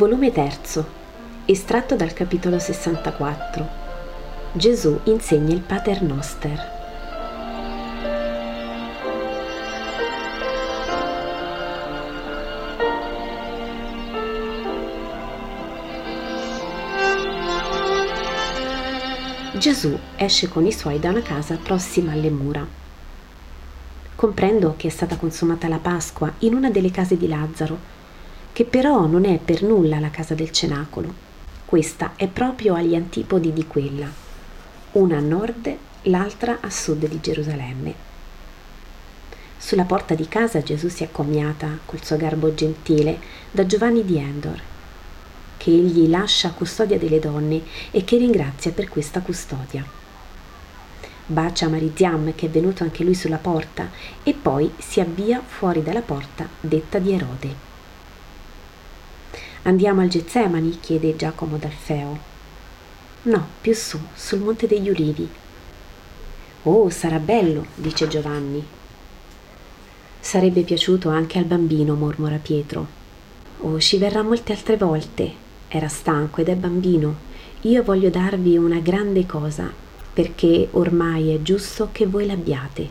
Volume 3, estratto dal capitolo 64. Gesù insegna il Pater Noster. Gesù esce con i suoi da una casa prossima alle mura. Comprendo che è stata consumata la Pasqua in una delle case di Lazzaro, che però non è per nulla la casa del cenacolo. Questa è proprio agli antipodi di quella, una a nord, l'altra a sud di Gerusalemme. Sulla porta di casa Gesù si accomiata col suo garbo gentile da Giovanni di Endor che egli lascia a custodia delle donne e che ringrazia per questa custodia. Bacia Mariziam che è venuto anche lui sulla porta e poi si avvia fuori dalla porta detta di Erode. Andiamo al Getsemani? chiede Giacomo d'Alfeo. No, più su, sul Monte degli Ulivi. Oh, sarà bello, dice Giovanni. Sarebbe piaciuto anche al bambino, mormora Pietro. Oh, ci verrà molte altre volte, era stanco ed è bambino. Io voglio darvi una grande cosa, perché ormai è giusto che voi l'abbiate.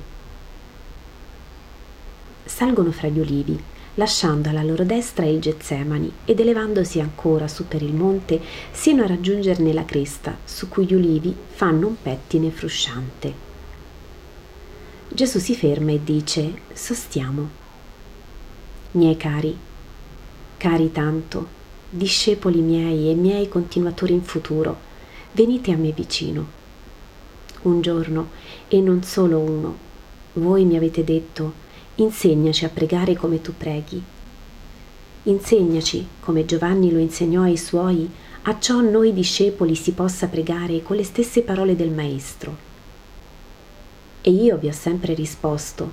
Salgono fra gli ulivi, lasciando alla loro destra il Getsemani ed elevandosi ancora su per il monte sino a raggiungerne la cresta, su cui gli ulivi fanno un pettine frusciante. Gesù si ferma e dice, sostiamo. Miei cari, cari tanto, discepoli miei e miei continuatori in futuro, venite a me vicino. Un giorno, e non solo uno, voi mi avete detto, insegnaci a pregare come tu preghi. Insegnaci, come Giovanni lo insegnò ai suoi, a ciò noi discepoli si possa pregare con le stesse parole del Maestro. E io vi ho sempre risposto,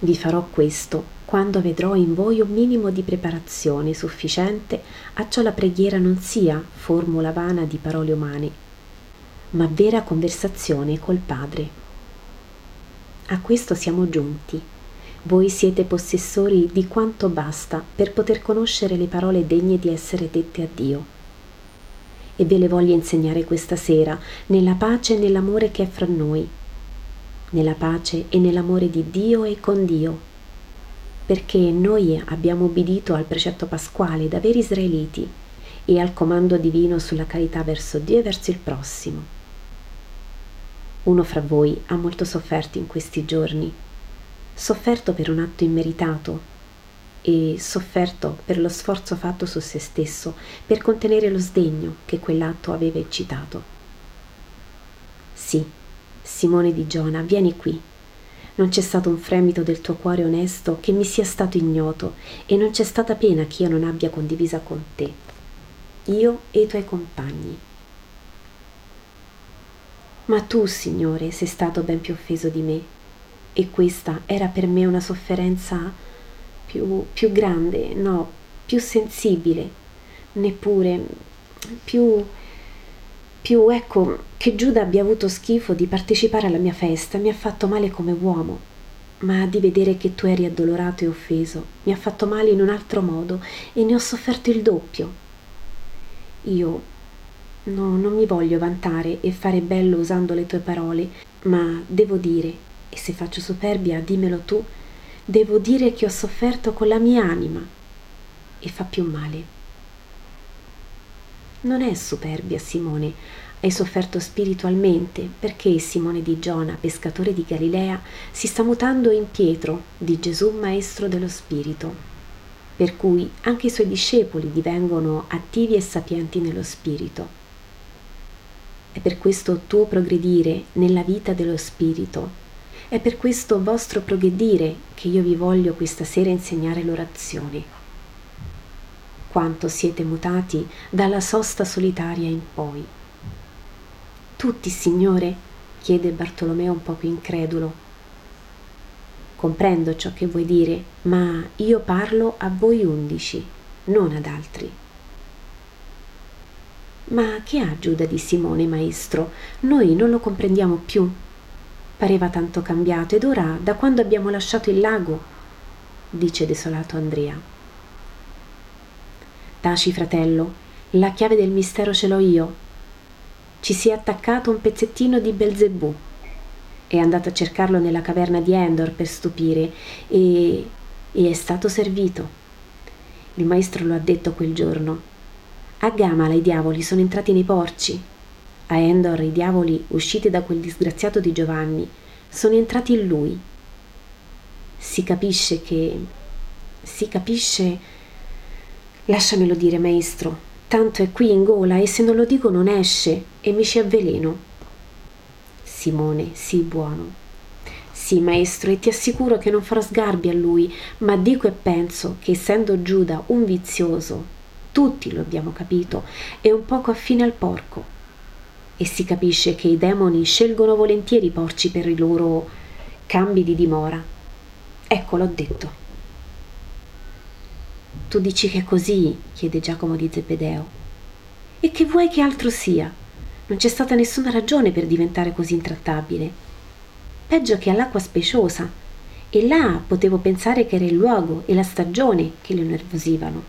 vi farò questo quando vedrò in voi un minimo di preparazione sufficiente a ciò la preghiera non sia formula vana di parole umane, ma vera conversazione col Padre. A questo siamo giunti. Voi siete possessori di quanto basta per poter conoscere le parole degne di essere dette a Dio. E ve le voglio insegnare questa sera, nella pace e nell'amore che è fra noi, nella pace e nell'amore di Dio e con Dio, perché noi abbiamo obbedito al precetto pasquale da veri israeliti e al comando divino sulla carità verso Dio e verso il prossimo. Uno fra voi ha molto sofferto in questi giorni, sofferto per un atto immeritato e sofferto per lo sforzo fatto su se stesso per contenere lo sdegno che quell'atto aveva eccitato. Sì, Simone di Giona, vieni qui. Non c'è stato un fremito del tuo cuore onesto che mi sia stato ignoto e non c'è stata pena che io non abbia condivisa con te, io e i tuoi compagni. Ma tu, Signore, sei stato ben più offeso di me e questa era per me una sofferenza più, più grande, no, più sensibile, neppure più più ecco che Giuda abbia avuto schifo di partecipare alla mia festa mi ha fatto male come uomo, ma di vedere che tu eri addolorato e offeso mi ha fatto male in un altro modo e ne ho sofferto il doppio. Io no, non mi voglio vantare e fare bello usando le tue parole, ma devo dire, e se faccio superbia dimmelo tu, devo dire che ho sofferto con la mia anima e fa più male. Non è superbia, Simone. Hai sofferto spiritualmente perché Simone di Giona, pescatore di Galilea, si sta mutando in Pietro, di Gesù Maestro dello Spirito. Per cui anche i suoi discepoli divengono attivi e sapienti nello Spirito. È per questo tuo progredire nella vita dello Spirito. È per questo vostro progredire che io vi voglio questa sera insegnare l'orazione quanto siete mutati dalla sosta solitaria in poi. Tutti, Signore? chiede Bartolomeo un poco incredulo. Comprendo ciò che vuoi dire, ma io parlo a voi undici, non ad altri. Ma che ha Giuda di Simone, maestro? Noi non lo comprendiamo più. Pareva tanto cambiato ed ora, da quando abbiamo lasciato il lago, dice desolato Andrea Taci, fratello, la chiave del mistero ce l'ho io. Ci si è attaccato un pezzettino di Belzebù. È andato a cercarlo nella caverna di Endor per stupire e, e è stato servito. Il maestro lo ha detto quel giorno. A Gamala i diavoli sono entrati nei porci. A Endor i diavoli, usciti da quel disgraziato di Giovanni, sono entrati in lui. Si capisce che... si capisce... Lasciamelo dire, maestro, tanto è qui in gola e se non lo dico non esce e mi ci avveleno. Simone, sii buono. Sì, maestro, e ti assicuro che non farò sgarbi a lui, ma dico e penso che essendo Giuda un vizioso, tutti lo abbiamo capito, è un poco affine al porco e si capisce che i demoni scelgono volentieri i porci per i loro cambi di dimora. Ecco, l'ho detto. Tu dici che è così? chiede Giacomo di Zebedeo. E che vuoi che altro sia? Non c'è stata nessuna ragione per diventare così intrattabile. Peggio che all'acqua speciosa. E là potevo pensare che era il luogo e la stagione che lo nervosivano.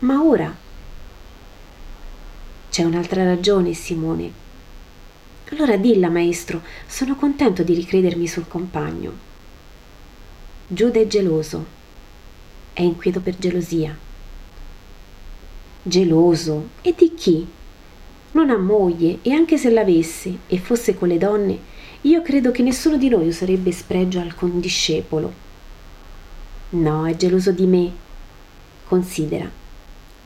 Ma ora c'è un'altra ragione, Simone. Allora dilla, maestro, sono contento di ricredermi sul compagno. Giuda è geloso. È inquieto per gelosia. Geloso? E di chi? Non ha moglie e anche se l'avesse e fosse con le donne, io credo che nessuno di noi userebbe spregio al condiscepolo. No, è geloso di me. Considera,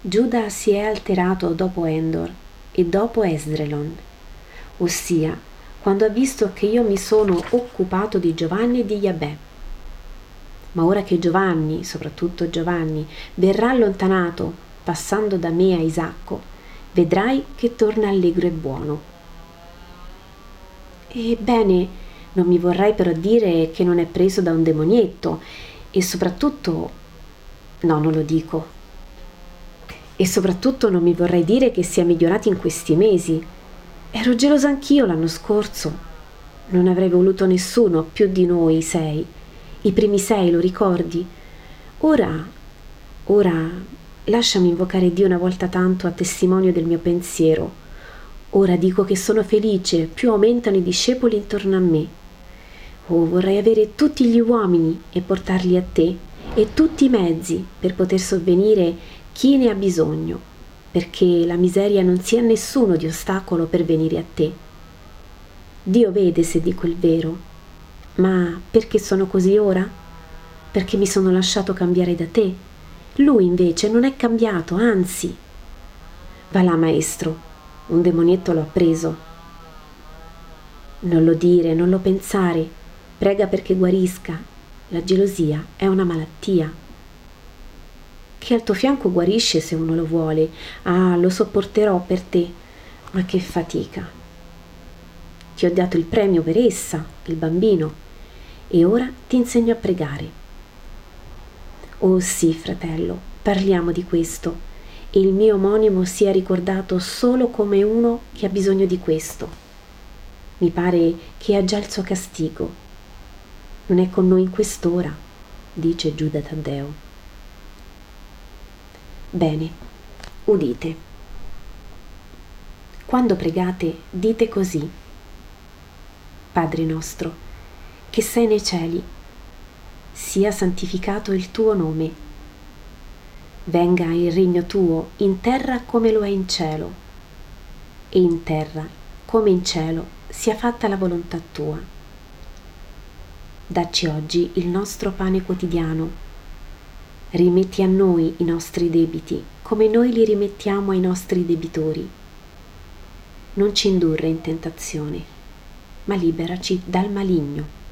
Giuda si è alterato dopo Endor e dopo Esdrelon, ossia quando ha visto che io mi sono occupato di Giovanni e di Yabè. Ma ora che Giovanni, soprattutto Giovanni, verrà allontanato passando da me a Isacco, vedrai che torna allegro e buono. Ebbene, non mi vorrai però dire che non è preso da un demonietto e soprattutto... No, non lo dico, e soprattutto non mi vorrei dire che sia migliorato in questi mesi. Ero gelosa anch'io l'anno scorso. Non avrei voluto nessuno più di noi sei. I primi sei, lo ricordi? Ora, ora, lasciami invocare Dio una volta tanto a testimonio del mio pensiero. Ora dico che sono felice, più aumentano i discepoli intorno a me. Oh, vorrei avere tutti gli uomini e portarli a te e tutti i mezzi per poter sovvenire chi ne ha bisogno, perché la miseria non sia nessuno di ostacolo per venire a te. Dio vede se dico il vero, ma perché sono così ora? Perché mi sono lasciato cambiare da te. Lui invece non è cambiato, anzi. Va là, maestro, un demonietto l'ho preso. Non lo dire, non lo pensare, prega perché guarisca. La gelosia è una malattia che al tuo fianco guarisce se uno lo vuole. Ah, lo sopporterò per te. Ma che fatica. Ti ho dato il premio per essa, il bambino, e ora ti insegno a pregare. Oh sì, fratello, parliamo di questo, e il mio omonimo sia ricordato solo come uno che ha bisogno di questo. Mi pare che ha già il suo castigo. Non è con noi in quest'ora, dice Giuda Taddeo. Bene, udite. Quando pregate, dite così. Padre nostro, che sei nei cieli, sia santificato il tuo nome. Venga il regno tuo in terra come lo è in cielo, e in terra come in cielo sia fatta la volontà tua. Dacci oggi il nostro pane quotidiano rimetti a noi i nostri debiti, come noi li rimettiamo ai nostri debitori. Non ci indurre in tentazione, ma liberaci dal maligno.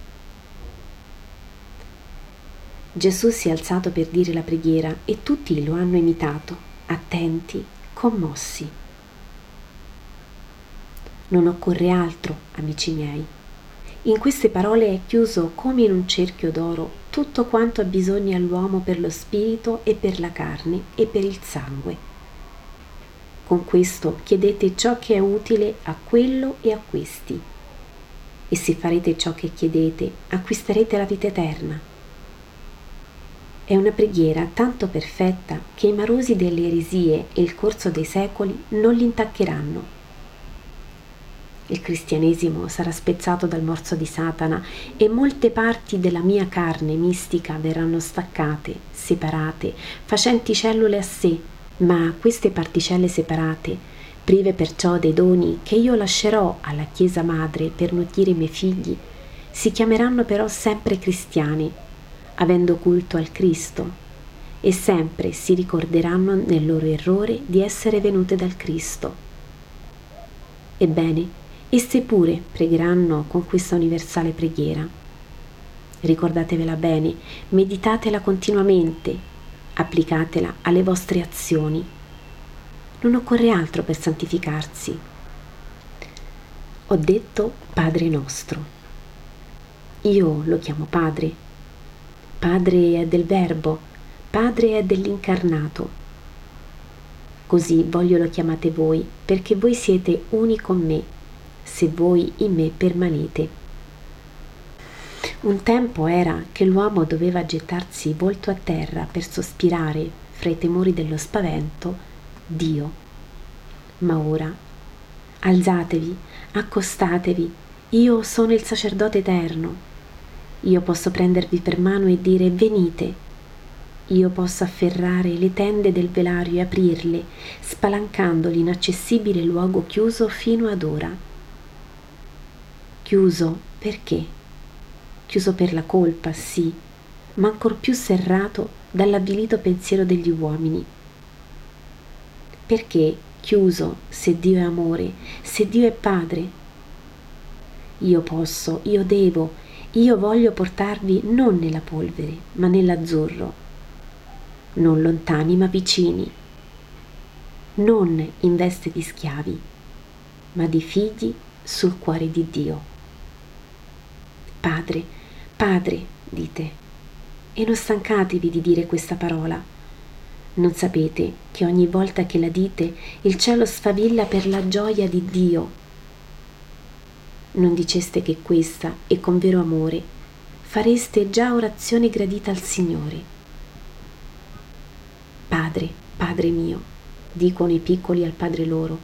Gesù si è alzato per dire la preghiera e tutti lo hanno imitato, attenti, commossi. Non occorre altro, amici miei. In queste parole è chiuso come in un cerchio d'oro tutto quanto ha bisogno all'uomo per lo spirito e per la carne e per il sangue. Con questo chiedete ciò che è utile a quello e a questi. E se farete ciò che chiedete, acquisterete la vita eterna. È una preghiera tanto perfetta che i marosi delle eresie e il corso dei secoli non li intaccheranno. Il cristianesimo sarà spezzato dal morso di Satana e molte parti della mia carne mistica verranno staccate, separate, facenti cellule a sé, ma queste particelle separate, prive perciò dei doni che io lascerò alla Chiesa Madre per nutrire i miei figli, si chiameranno però sempre cristiani, avendo culto al Cristo, e sempre si ricorderanno nel loro errore di essere venute dal Cristo. Ebbene, esse pure pregheranno con questa universale preghiera. Ricordatevela bene, meditatela continuamente, applicatela alle vostre azioni. Non occorre altro per santificarsi. Ho detto Padre nostro. Io lo chiamo Padre. Padre è del Verbo, Padre è dell'incarnato. Così voglio lo chiamate voi, perché voi siete uni con me se voi in me permanete. Un tempo era che l'uomo doveva gettarsi volto a terra per sospirare, fra i temori dello spavento, Dio. Ma ora, alzatevi, accostatevi, io sono il sacerdote eterno. Io posso prendervi per mano e dire venite. Io posso afferrare le tende del velario e aprirle, spalancando l'inaccessibile luogo chiuso fino ad ora Chiuso perché? Chiuso per la colpa, sì, ma ancor più serrato dall'avvilito pensiero degli uomini. Perché chiuso se Dio è amore, se Dio è Padre? Io posso, io devo, io voglio portarvi non nella polvere, ma nell'azzurro, non lontani ma vicini, non in veste di schiavi, ma di figli sul cuore di Dio. Padre, Padre, dite, e non stancatevi di dire questa parola. Non sapete che ogni volta che la dite il cielo sfavilla per la gioia di Dio. Non diceste che questa, e con vero amore, fareste già orazione gradita al Signore. Padre, Padre mio, dicono i piccoli al Padre loro.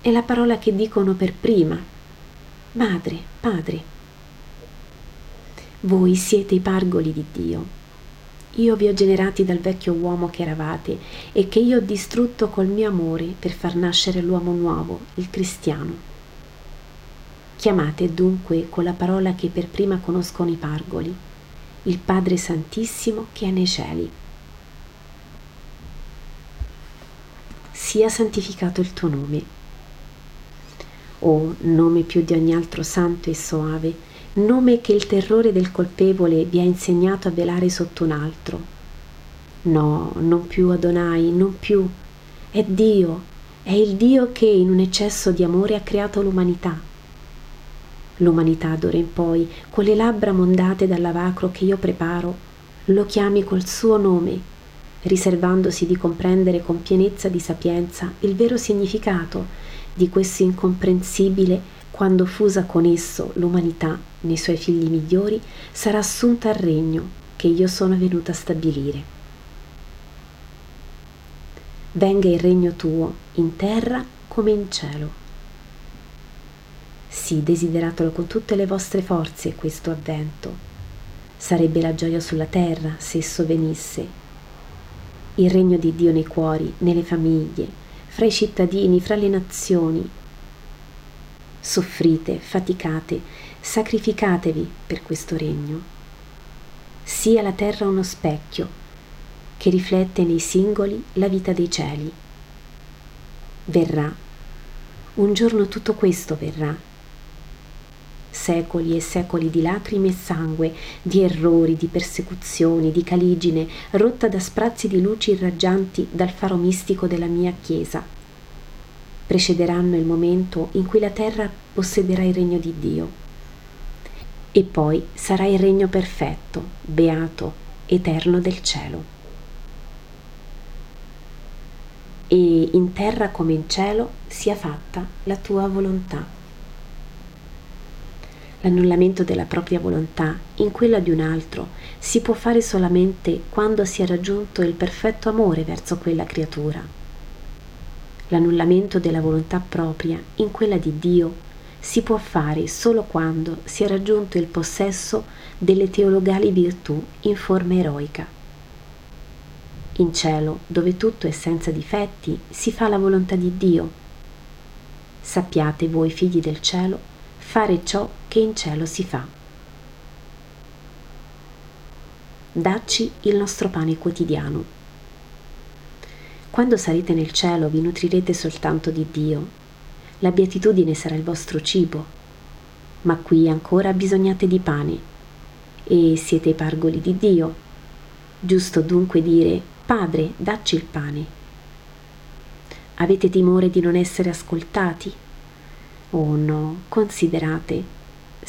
È la parola che dicono per prima. Madre, Padre. Voi siete i pargoli di Dio. Io vi ho generati dal vecchio uomo che eravate e che io ho distrutto col mio amore per far nascere l'uomo nuovo, il cristiano. Chiamate dunque con la parola che per prima conoscono i pargoli, il Padre Santissimo che è nei cieli. Sia santificato il tuo nome. O nome più di ogni altro santo e soave, nome che il terrore del colpevole vi ha insegnato a velare sotto un altro. No, non più Adonai, non più. È Dio, è il Dio che in un eccesso di amore ha creato l'umanità. L'umanità d'ora in poi, con le labbra mondate dal lavacro che io preparo, lo chiami col suo nome, riservandosi di comprendere con pienezza di sapienza il vero significato di questo incomprensibile quando fusa con esso l'umanità nei suoi figli migliori, sarà assunta al regno che io sono venuta a stabilire. Venga il regno tuo in terra come in cielo. Sì, desideratelo con tutte le vostre forze questo avvento. Sarebbe la gioia sulla terra se esso venisse. Il regno di Dio nei cuori, nelle famiglie, fra i cittadini, fra le nazioni, soffrite, faticate, sacrificatevi per questo regno. Sia la terra uno specchio che riflette nei singoli la vita dei cieli. Verrà. Un giorno tutto questo verrà. Secoli e secoli di lacrime e sangue, di errori, di persecuzioni, di caligine, rotta da sprazzi di luci irraggianti dal faro mistico della mia Chiesa precederanno il momento in cui la terra possederà il regno di Dio. E poi sarà il regno perfetto, beato, eterno del cielo. E in terra come in cielo sia fatta la tua volontà. L'annullamento della propria volontà in quella di un altro si può fare solamente quando si è raggiunto il perfetto amore verso quella creatura. L'annullamento della volontà propria in quella di Dio si può fare solo quando si è raggiunto il possesso delle teologali virtù in forma eroica. In cielo, dove tutto è senza difetti, si fa la volontà di Dio. Sappiate voi figli del cielo fare ciò che in cielo si fa. Dacci il nostro pane quotidiano. Quando sarete nel cielo vi nutrirete soltanto di Dio. La beatitudine sarà il vostro cibo. Ma qui ancora bisognate di pane. E siete i pargoli di Dio. Giusto dunque dire, Padre, dacci il pane. Avete timore di non essere ascoltati? Oh no, considerate,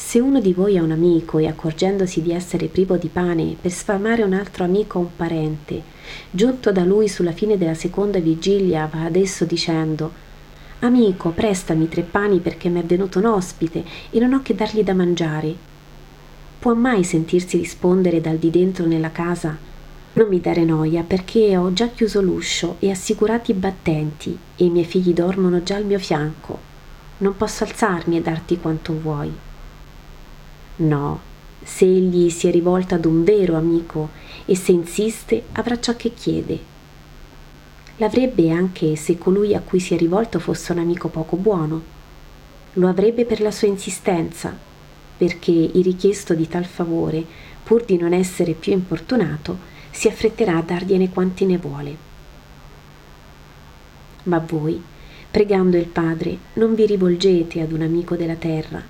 se uno di voi ha un amico e accorgendosi di essere privo di pane per sfamare un altro amico o un parente, giunto da lui sulla fine della seconda vigilia, va ad esso dicendo Amico, prestami tre pani perché mi è venuto un ospite e non ho che dargli da mangiare. Può mai sentirsi rispondere dal di dentro nella casa non mi dare noia perché ho già chiuso l'uscio e assicurati i battenti e i miei figli dormono già al mio fianco non posso alzarmi e darti quanto vuoi. No, se egli si è rivolto ad un vero amico e se insiste avrà ciò che chiede. L'avrebbe anche se colui a cui si è rivolto fosse un amico poco buono. Lo avrebbe per la sua insistenza, perché il richiesto di tal favore, pur di non essere più importunato, si affretterà a dargliene quanti ne vuole. Ma voi, Pregando il Padre, non vi rivolgete ad un amico della terra,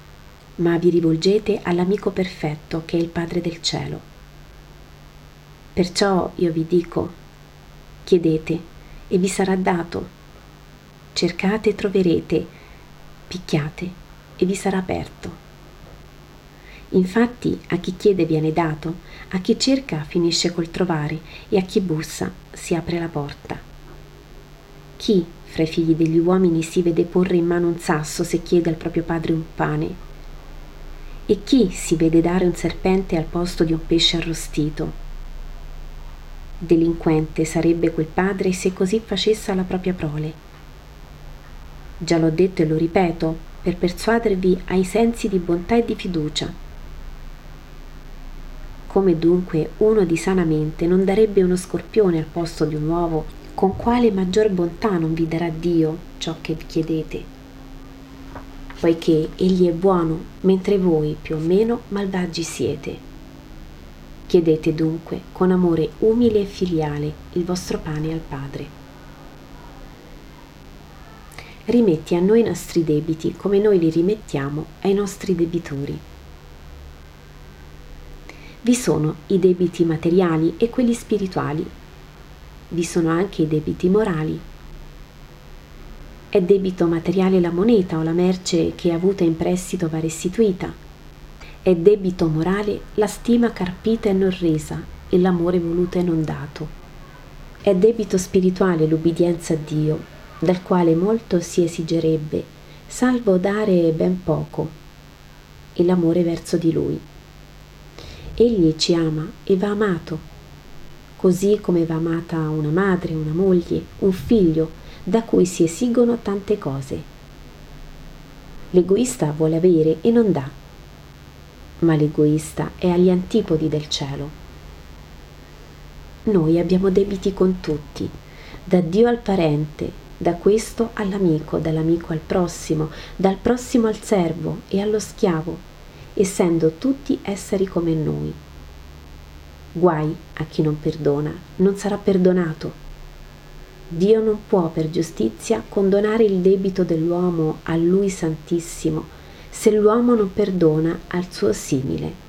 ma vi rivolgete all'amico perfetto che è il Padre del cielo. Perciò io vi dico, chiedete e vi sarà dato, cercate e troverete, picchiate e vi sarà aperto. Infatti a chi chiede viene dato, a chi cerca finisce col trovare e a chi bussa si apre la porta. Chi fra i figli degli uomini si vede porre in mano un sasso se chiede al proprio padre un pane? E chi si vede dare un serpente al posto di un pesce arrostito? Delinquente sarebbe quel padre se così facesse alla propria prole. Già l'ho detto e lo ripeto per persuadervi ai sensi di bontà e di fiducia. Come dunque uno di sana mente non darebbe uno scorpione al posto di un uovo con quale maggior bontà non vi darà Dio ciò che chiedete? Poiché Egli è buono, mentre voi più o meno malvagi siete. Chiedete dunque con amore umile e filiale il vostro pane al Padre. Rimetti a noi i nostri debiti come noi li rimettiamo ai nostri debitori. Vi sono i debiti materiali e quelli spirituali vi sono anche i debiti morali. È debito materiale la moneta o la merce che avuta in prestito va restituita. È debito morale la stima carpita e non resa e l'amore voluto e non dato. È debito spirituale l'ubbidienza a Dio, dal quale molto si esigerebbe, salvo dare ben poco, e l'amore verso di Lui. Egli ci ama e va amato così come va amata una madre, una moglie, un figlio, da cui si esigono tante cose. L'egoista vuole avere e non dà, ma l'egoista è agli antipodi del cielo. Noi abbiamo debiti con tutti, da Dio al parente, da questo all'amico, dall'amico al prossimo, dal prossimo al servo e allo schiavo, essendo tutti esseri come noi. Guai a chi non perdona, non sarà perdonato. Dio non può per giustizia condonare il debito dell'uomo a lui santissimo se l'uomo non perdona al suo simile.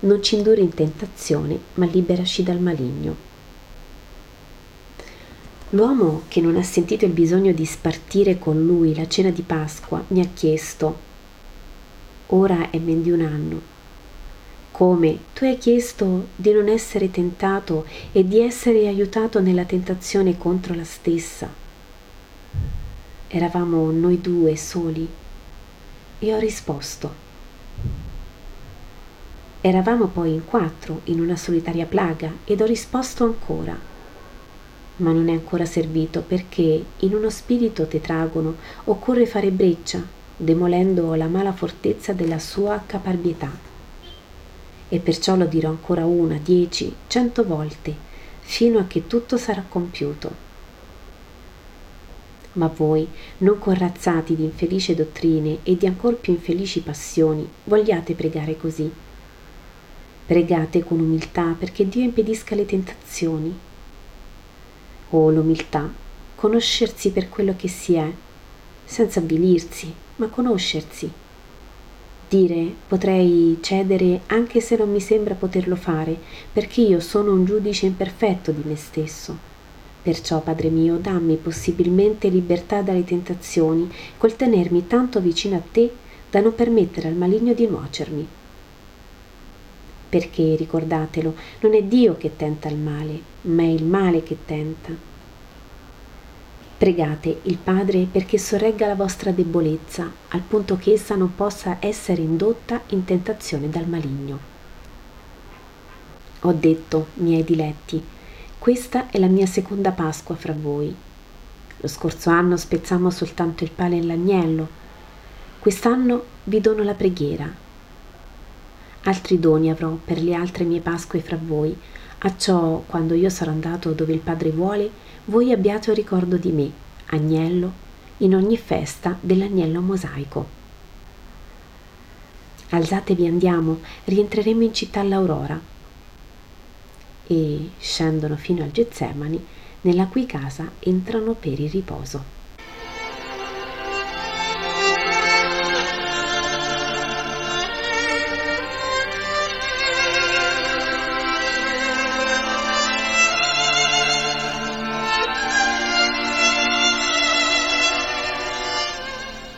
Non ci indurre in tentazione, ma liberaci dal maligno. L'uomo che non ha sentito il bisogno di spartire con lui la cena di Pasqua mi ha chiesto, ora è men di un anno, come tu hai chiesto di non essere tentato e di essere aiutato nella tentazione contro la stessa. Eravamo noi due soli e ho risposto. Eravamo poi in quattro in una solitaria plaga ed ho risposto ancora. Ma non è ancora servito perché in uno spirito tetragono occorre fare breccia, demolendo la mala fortezza della sua caparbietà. E perciò lo dirò ancora una, dieci, cento volte, fino a che tutto sarà compiuto ma voi, non corazzati di infelici dottrine e di ancor più infelici passioni, vogliate pregare così. Pregate con umiltà perché Dio impedisca le tentazioni. Oh, l'umiltà, conoscersi per quello che si è, senza avvilirsi, ma conoscersi. Dire potrei cedere anche se non mi sembra poterlo fare, perché io sono un giudice imperfetto di me stesso Perciò, Padre mio, dammi possibilmente libertà dalle tentazioni, col tenermi tanto vicino a te da non permettere al maligno di nuocermi. Perché, ricordatelo, non è Dio che tenta il male, ma è il male che tenta. Pregate il Padre perché sorregga la vostra debolezza, al punto che essa non possa essere indotta in tentazione dal maligno. Ho detto, miei diletti, questa è la mia seconda Pasqua fra voi. Lo scorso anno spezzammo soltanto il pane e l'agnello. Quest'anno vi dono la preghiera. Altri doni avrò per le altre mie Pasque fra voi, acciò quando io sarò andato dove il Padre vuole, voi abbiate ricordo di me, agnello, in ogni festa dell'agnello mosaico. Alzatevi andiamo, rientreremo in città all'aurora e scendono fino al Getsemani, nella cui casa entrano per il riposo.